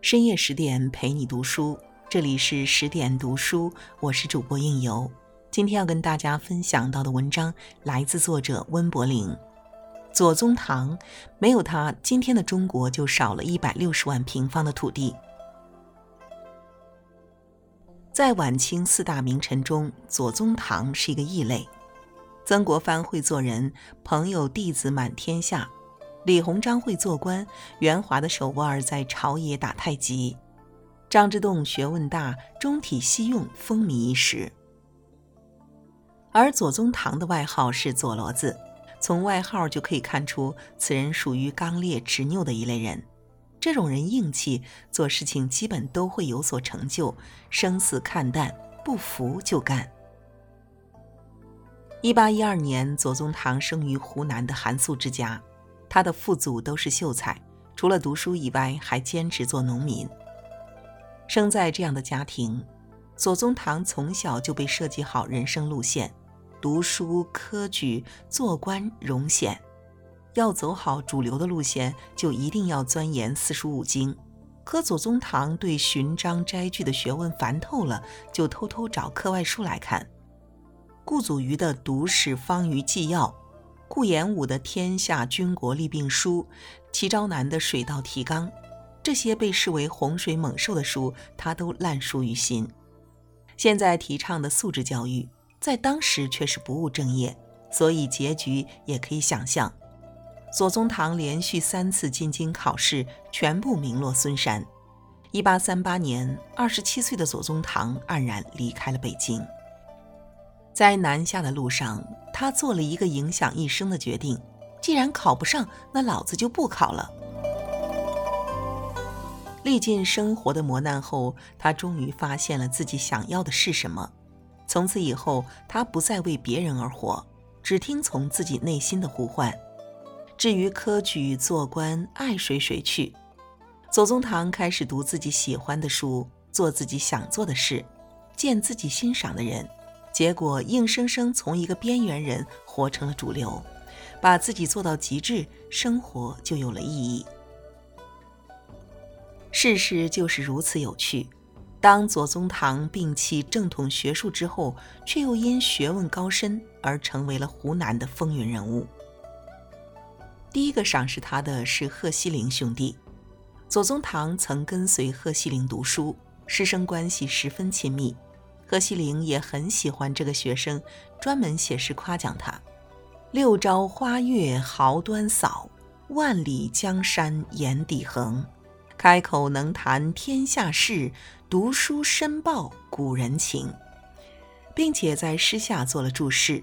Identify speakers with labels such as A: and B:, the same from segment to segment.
A: 深夜十点陪你读书，这里是十点读书，我是主播应由。今天要跟大家分享到的文章来自作者温柏林。左宗棠没有他，今天的中国就少了一百六十万平方的土地。在晚清四大名臣中，左宗棠是一个异类。曾国藩会做人，朋友弟子满天下。李鸿章会做官，圆滑的手腕在朝野打太极；张之洞学问大，中体西用，风靡一时。而左宗棠的外号是“左骡子”，从外号就可以看出，此人属于刚烈执拗的一类人。这种人硬气，做事情基本都会有所成就，生死看淡，不服就干。一八一二年，左宗棠生于湖南的寒素之家。他的父祖都是秀才，除了读书以外，还兼职做农民。生在这样的家庭，左宗棠从小就被设计好人生路线：读书、科举、做官、荣显。要走好主流的路线，就一定要钻研四书五经。可左宗棠对寻章摘句的学问烦透了，就偷偷找课外书来看。顾祖愚的《读史方舆纪要》。顾炎武的《天下军国利病书》，齐昭南的《水稻提纲》，这些被视为洪水猛兽的书，他都烂熟于心。现在提倡的素质教育，在当时却是不务正业，所以结局也可以想象。左宗棠连续三次进京考试，全部名落孙山。一八三八年，二十七岁的左宗棠黯然离开了北京。在南下的路上，他做了一个影响一生的决定：既然考不上，那老子就不考了。历尽生活的磨难后，他终于发现了自己想要的是什么。从此以后，他不再为别人而活，只听从自己内心的呼唤。至于科举、做官，爱谁谁去。左宗棠开始读自己喜欢的书，做自己想做的事，见自己欣赏的人。结果硬生生从一个边缘人活成了主流，把自己做到极致，生活就有了意义。世事就是如此有趣。当左宗棠摒弃正统学术之后，却又因学问高深而成为了湖南的风云人物。第一个赏识他的是贺西龄兄弟。左宗棠曾跟随贺西龄读书，师生关系十分亲密。贺西龄也很喜欢这个学生，专门写诗夸奖他：“六朝花月豪端扫，万里江山眼底横。开口能谈天下事，读书深报古人情。”并且在诗下做了注释：“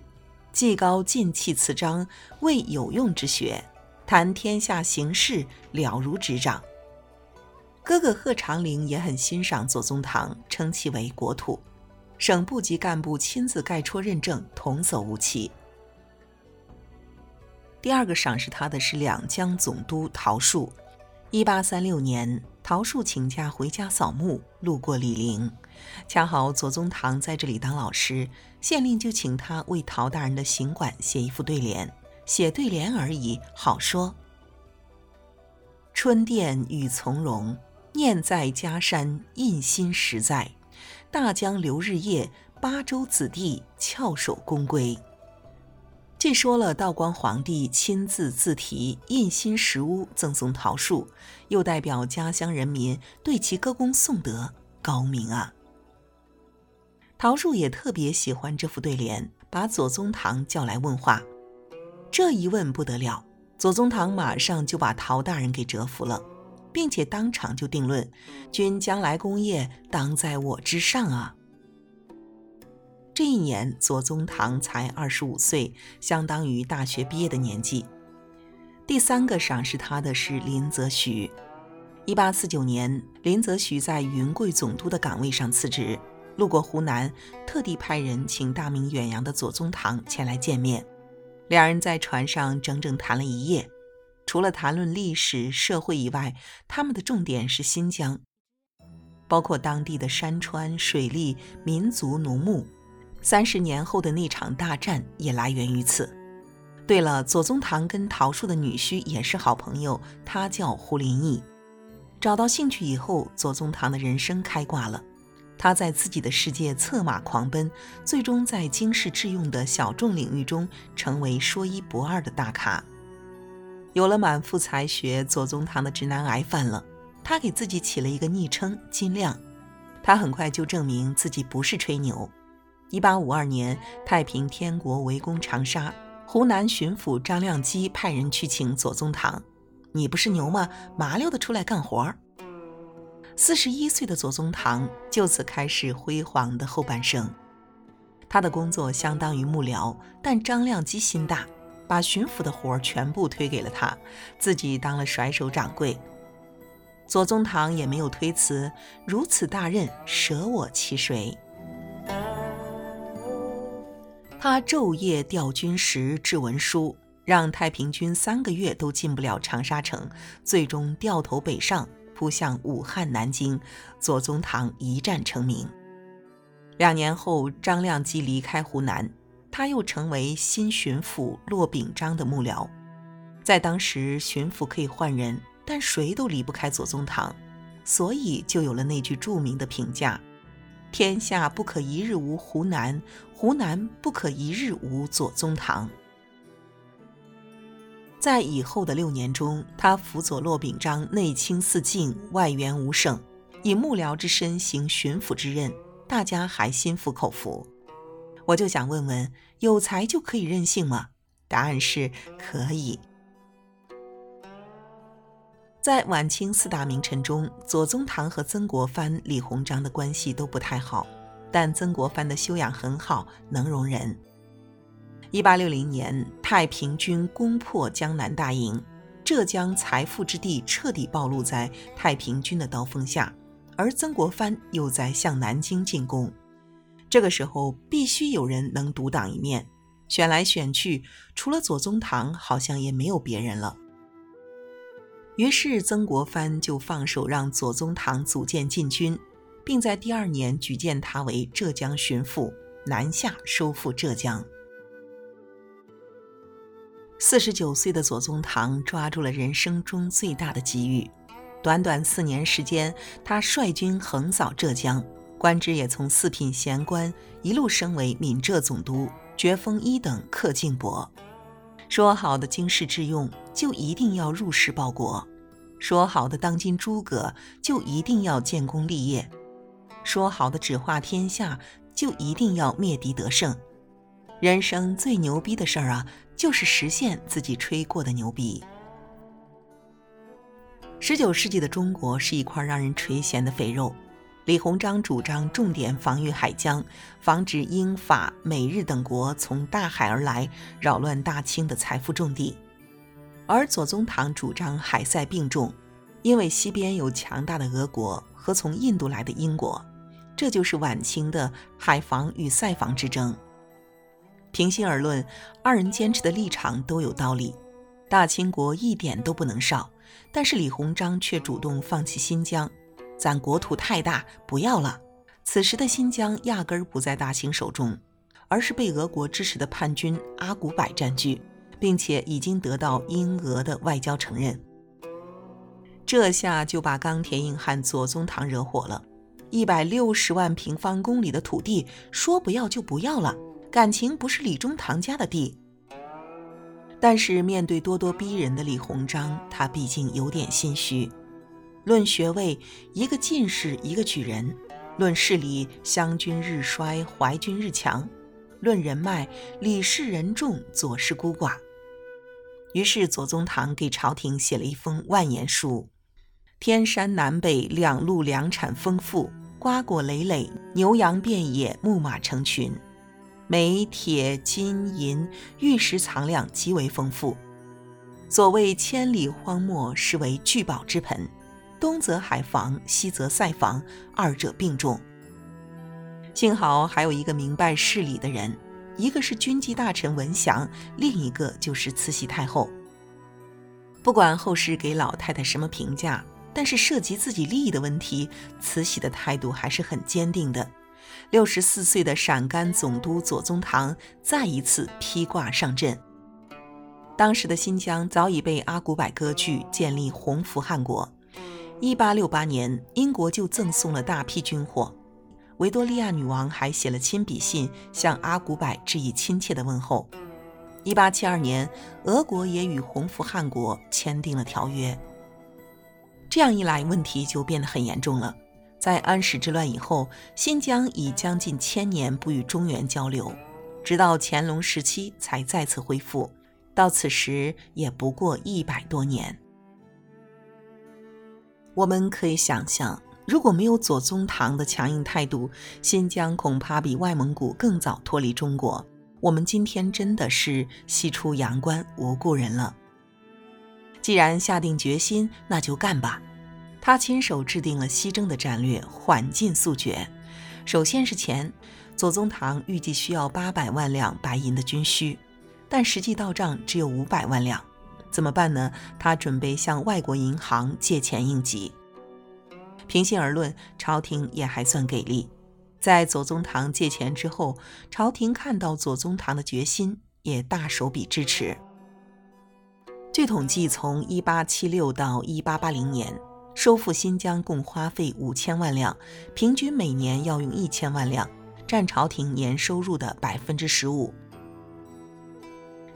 A: 技高尽弃词章，为有用之学；谈天下形势，了如指掌。”哥哥贺长龄也很欣赏左宗棠，称其为国土。省部级干部亲自盖戳认证，童叟无欺。第二个赏识他的是两江总督陶树。一八三六年，陶树请假回家扫墓，路过李陵，恰好左宗棠在这里当老师，县令就请他为陶大人的行馆写一副对联，写对联而已，好说。春殿雨从容，念在家山印心实在。大江流日夜，八州子弟翘首恭归。既说了道光皇帝亲自自题印心石屋赠送桃树，又代表家乡人民对其歌功颂德，高明啊！桃树也特别喜欢这副对联，把左宗棠叫来问话。这一问不得了，左宗棠马上就把陶大人给折服了。并且当场就定论，君将来功业当在我之上啊！这一年，左宗棠才二十五岁，相当于大学毕业的年纪。第三个赏识他的是林则徐。一八四九年，林则徐在云贵总督的岗位上辞职，路过湖南，特地派人请大名远扬的左宗棠前来见面。两人在船上整整谈了一夜。除了谈论历史、社会以外，他们的重点是新疆，包括当地的山川、水利、民族、农牧。三十年后的那场大战也来源于此。对了，左宗棠跟桃树的女婿也是好朋友，他叫胡林翼。找到兴趣以后，左宗棠的人生开挂了。他在自己的世界策马狂奔，最终在经世致用的小众领域中成为说一不二的大咖。有了满腹才学，左宗棠的直男癌犯了。他给自己起了一个昵称“金亮”。他很快就证明自己不是吹牛。1852年，太平天国围攻长沙。湖南巡抚张亮基派人去请左宗棠：“你不是牛吗？麻溜的出来干活。”四十一岁的左宗棠就此开始辉煌的后半生。他的工作相当于幕僚，但张亮基心大，把巡抚的活儿全部推给了他，自己当了甩手掌柜。左宗棠也没有推辞，如此大任，舍我其谁？他昼夜调军时、制文书，让太平军三个月都进不了长沙城，最终掉头北上，扑向武汉、南京。左宗棠一战成名。两年后，张亮基离开湖南，他又成为新巡抚骆秉章的幕僚。在当时，巡抚可以换人，但谁都离不开左宗棠，所以就有了那句著名的评价。天下不可一日无湖南，湖南不可一日无左宗棠。在以后的六年中，他辅佐骆秉章内清四境，外援吴省，以幕僚之身行巡抚之任，大家还心服口服。我就想问问，有才就可以任性吗？答案是可以。在晚清四大名臣中，左宗棠和曾国藩、李鸿章的关系都不太好，但曾国藩的修养很好，能容人。一八六零年，太平军攻破江南大营，浙江财富之地彻底暴露在太平军的刀锋下，而曾国藩又在向南京进攻。这个时候，必须有人能独当一面。选来选去，除了左宗棠，好像也没有别人了。于是曾国藩就放手让左宗棠组建禁军，并在第二年举荐他为浙江巡抚，南下收复浙江。四十九岁的左宗棠抓住了人生中最大的机遇，短短四年时间，他率军横扫浙江，官职也从四品闲官一路升为闽浙总督，爵封一等客敬伯。说好的经世致用，就一定要入世报国；说好的当今诸葛，就一定要建功立业；说好的指化天下，就一定要灭敌得胜。人生最牛逼的事儿啊，就是实现自己吹过的牛逼。十九世纪的中国是一块让人垂涎的肥肉。李鸿章主张重点防御海疆，防止英法美日等国从大海而来，扰乱大清的财富重地；而左宗棠主张海塞并重，因为西边有强大的俄国和从印度来的英国，这就是晚清的海防与塞防之争。平心而论，二人坚持的立场都有道理，大清国一点都不能少，但是李鸿章却主动放弃新疆。咱国土太大，不要了。此时的新疆压根儿不在大清手中，而是被俄国支持的叛军阿古柏占据，并且已经得到英俄的外交承认。这下就把钢铁硬汉左宗棠惹火了。一百六十万平方公里的土地，说不要就不要了，感情不是李中堂家的地。但是面对咄咄逼人的李鸿章，他毕竟有点心虚。论学位，一个进士，一个举人；论势力，湘军日衰，淮军日强；论人脉，李氏人众，左氏孤寡。于是左宗棠给朝廷写了一封万言书：天山南北两路粮产丰富，瓜果累累，牛羊遍野，牧马成群，煤铁金银玉石藏量极为丰富。所谓千里荒漠，实为聚宝之盆。东则海防，西则塞防，二者并重。幸好还有一个明白事理的人，一个是军机大臣文祥，另一个就是慈禧太后。不管后世给老太太什么评价，但是涉及自己利益的问题，慈禧的态度还是很坚定的。六十四岁的陕甘总督左宗棠再一次披挂上阵。当时的新疆早已被阿古柏割据，建立洪福汗国。1868年，英国就赠送了大批军火。维多利亚女王还写了亲笔信向阿古柏致以亲切的问候。1872年，俄国也与洪福汗国签订了条约。这样一来，问题就变得很严重了。在安史之乱以后，新疆已将近千年不与中原交流，直到乾隆时期才再次恢复。到此时也不过一百多年。我们可以想象，如果没有左宗棠的强硬态度，新疆恐怕比外蒙古更早脱离中国。我们今天真的是西出阳关无故人了。既然下定决心，那就干吧。他亲手制定了西征的战略，缓进速决。首先是钱，左宗棠预计需要八百万两白银的军需，但实际到账只有五百万两，怎么办呢？他准备向外国银行借钱应急。平心而论，朝廷也还算给力。在左宗棠借钱之后，朝廷看到左宗棠的决心，也大手笔支持。据统计，从1876到1880年。收复新疆共花费五千万两，平均每年要用一千万两，占朝廷年收入的百分之十五。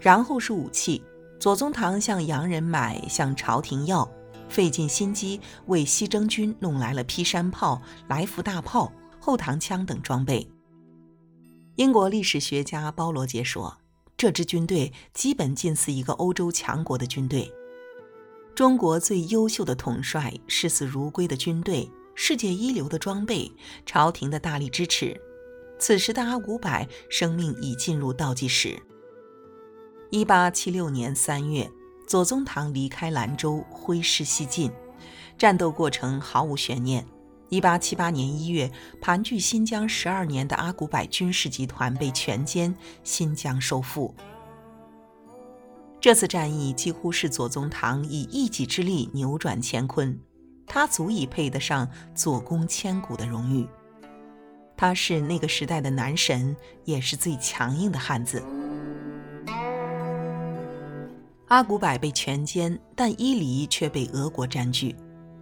A: 然后是武器，左宗棠向洋人买，向朝廷要，费尽心机为西征军弄来了劈山炮、来福大炮、后膛枪等装备。英国历史学家包罗杰说，这支军队基本近似一个欧洲强国的军队。中国最优秀的统帅，视死如归的军队，世界一流的装备，朝廷的大力支持。此时的阿古柏生命已进入倒计时。一八七六年三月，左宗棠离开兰州，挥师西进，战斗过程毫无悬念。一八七八年一月，盘踞新疆十二年的阿古柏军事集团被全歼，新疆收复。这次战役几乎是左宗棠以一己之力扭转乾坤，他足以配得上“左公千古”的荣誉。他是那个时代的男神，也是最强硬的汉子。阿古柏被全歼，但伊犁却被俄国占据。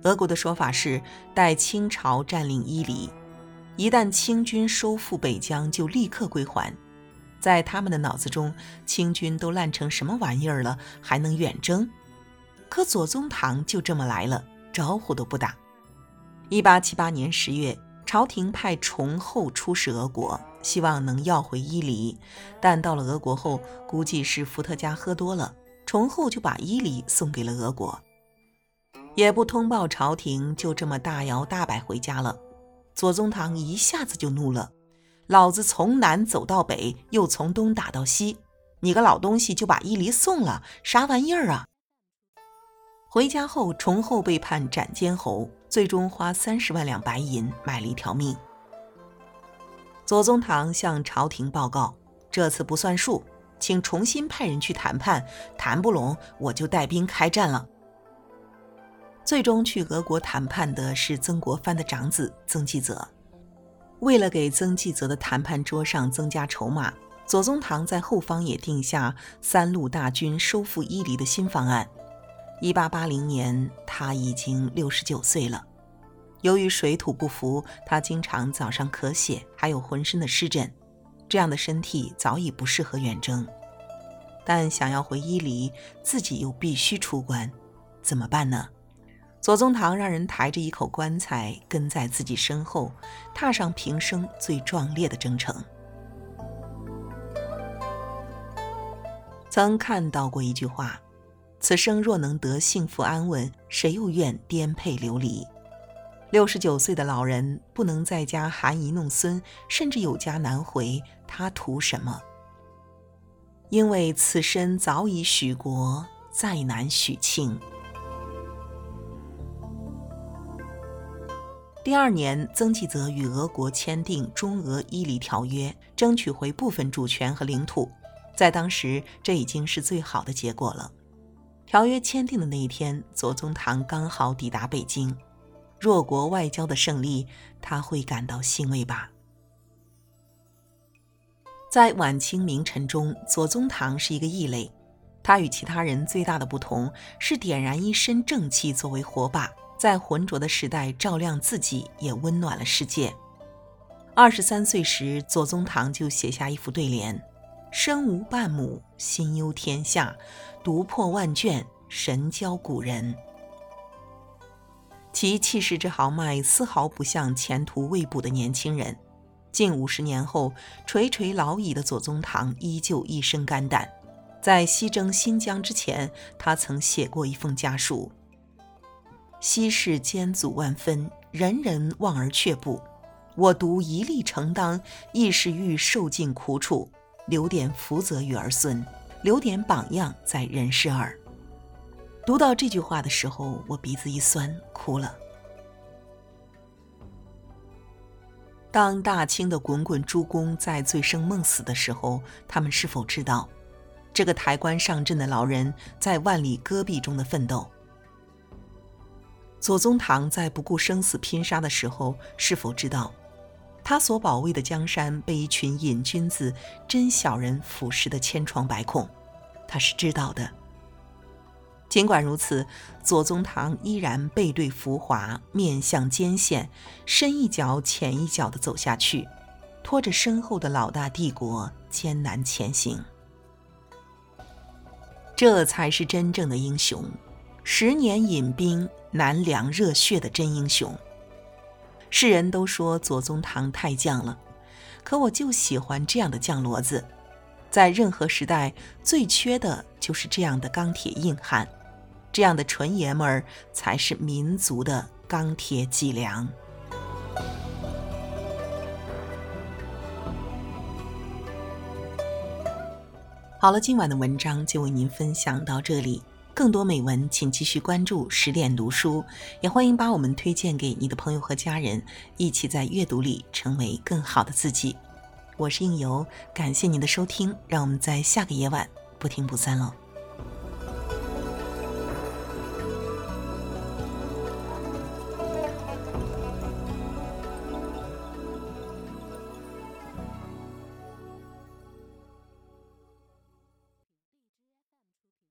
A: 俄国的说法是，待清朝占领伊犁，一旦清军收复北疆，就立刻归还。在他们的脑子中，清军都烂成什么玩意儿了，还能远征？可左宗棠就这么来了，招呼都不打。一八七八年十月，朝廷派崇厚出使俄国，希望能要回伊犁。但到了俄国后，估计是伏特加喝多了，崇厚就把伊犁送给了俄国，也不通报朝廷，就这么大摇大摆回家了。左宗棠一下子就怒了。老子从南走到北，又从东打到西，你个老东西就把伊犁送了，啥玩意儿啊？回家后，崇厚被判斩监侯，最终花三十万两白银买了一条命。左宗棠向朝廷报告：这次不算数，请重新派人去谈判，谈不拢我就带兵开战了。最终去俄国谈判的是曾国藩的长子曾纪泽。为了给曾纪泽的谈判桌上增加筹码，左宗棠在后方也定下三路大军收复伊犁的新方案。一八八零年，他已经六十九岁了。由于水土不服，他经常早上咳血，还有浑身的湿疹，这样的身体早已不适合远征。但想要回伊犁，自己又必须出关，怎么办呢？左宗棠让人抬着一口棺材跟在自己身后，踏上平生最壮烈的征程。曾看到过一句话：“此生若能得幸福安稳，谁又愿颠沛流离？”六十九岁的老人不能在家含饴弄孙，甚至有家难回，他图什么？因为此身早已许国，再难许庆。第二年，曾纪泽与俄国签订中俄伊犁条约，争取回部分主权和领土。在当时，这已经是最好的结果了。条约签订的那一天，左宗棠刚好抵达北京。弱国外交的胜利，他会感到欣慰吧？在晚清名臣中，左宗棠是一个异类。他与其他人最大的不同是点燃一身正气作为火把，在浑浊的时代照亮自己，也温暖了世界。二十三岁时，左宗棠就写下一副对联：“身无半亩，心忧天下；读破万卷，神交古人。”其气势之豪迈，丝毫不像前途未卜的年轻人。近五十年后，垂垂老矣的左宗棠依旧一身肝胆。在西征新疆之前，他曾写过一封家书：“昔世艰阻万分，人人望而却步。我独一力承当，亦是欲受尽苦楚，留点福泽与儿孙，留点榜样在人世耳。”读到这句话的时候，我鼻子一酸，哭了。当大清的滚滚诸公在醉生梦死的时候，他们是否知道，这个抬棺上阵的老人在万里戈壁中的奋斗？左宗棠在不顾生死拼杀的时候，是否知道，他所保卫的江山被一群瘾君子、真小人腐蚀的千疮百孔？他是知道的。尽管如此，左宗棠依然背对浮华，面向艰险，深一脚浅一脚地走下去，拖着身后的老大帝国艰难前行。这才是真正的英雄，十年饮冰难凉热血的真英雄。世人都说左宗棠太犟了，可我就喜欢这样的犟骡子，在任何时代最缺的就是这样的钢铁硬汉。这样的纯爷们儿才是民族的钢铁脊梁。好了，今晚的文章就为您分享到这里。更多美文，请继续关注十点读书，也欢迎把我们推荐给你的朋友和家人，一起在阅读里成为更好的自己。我是应由，感谢您的收听，让我们在下个夜晚不听不散喽。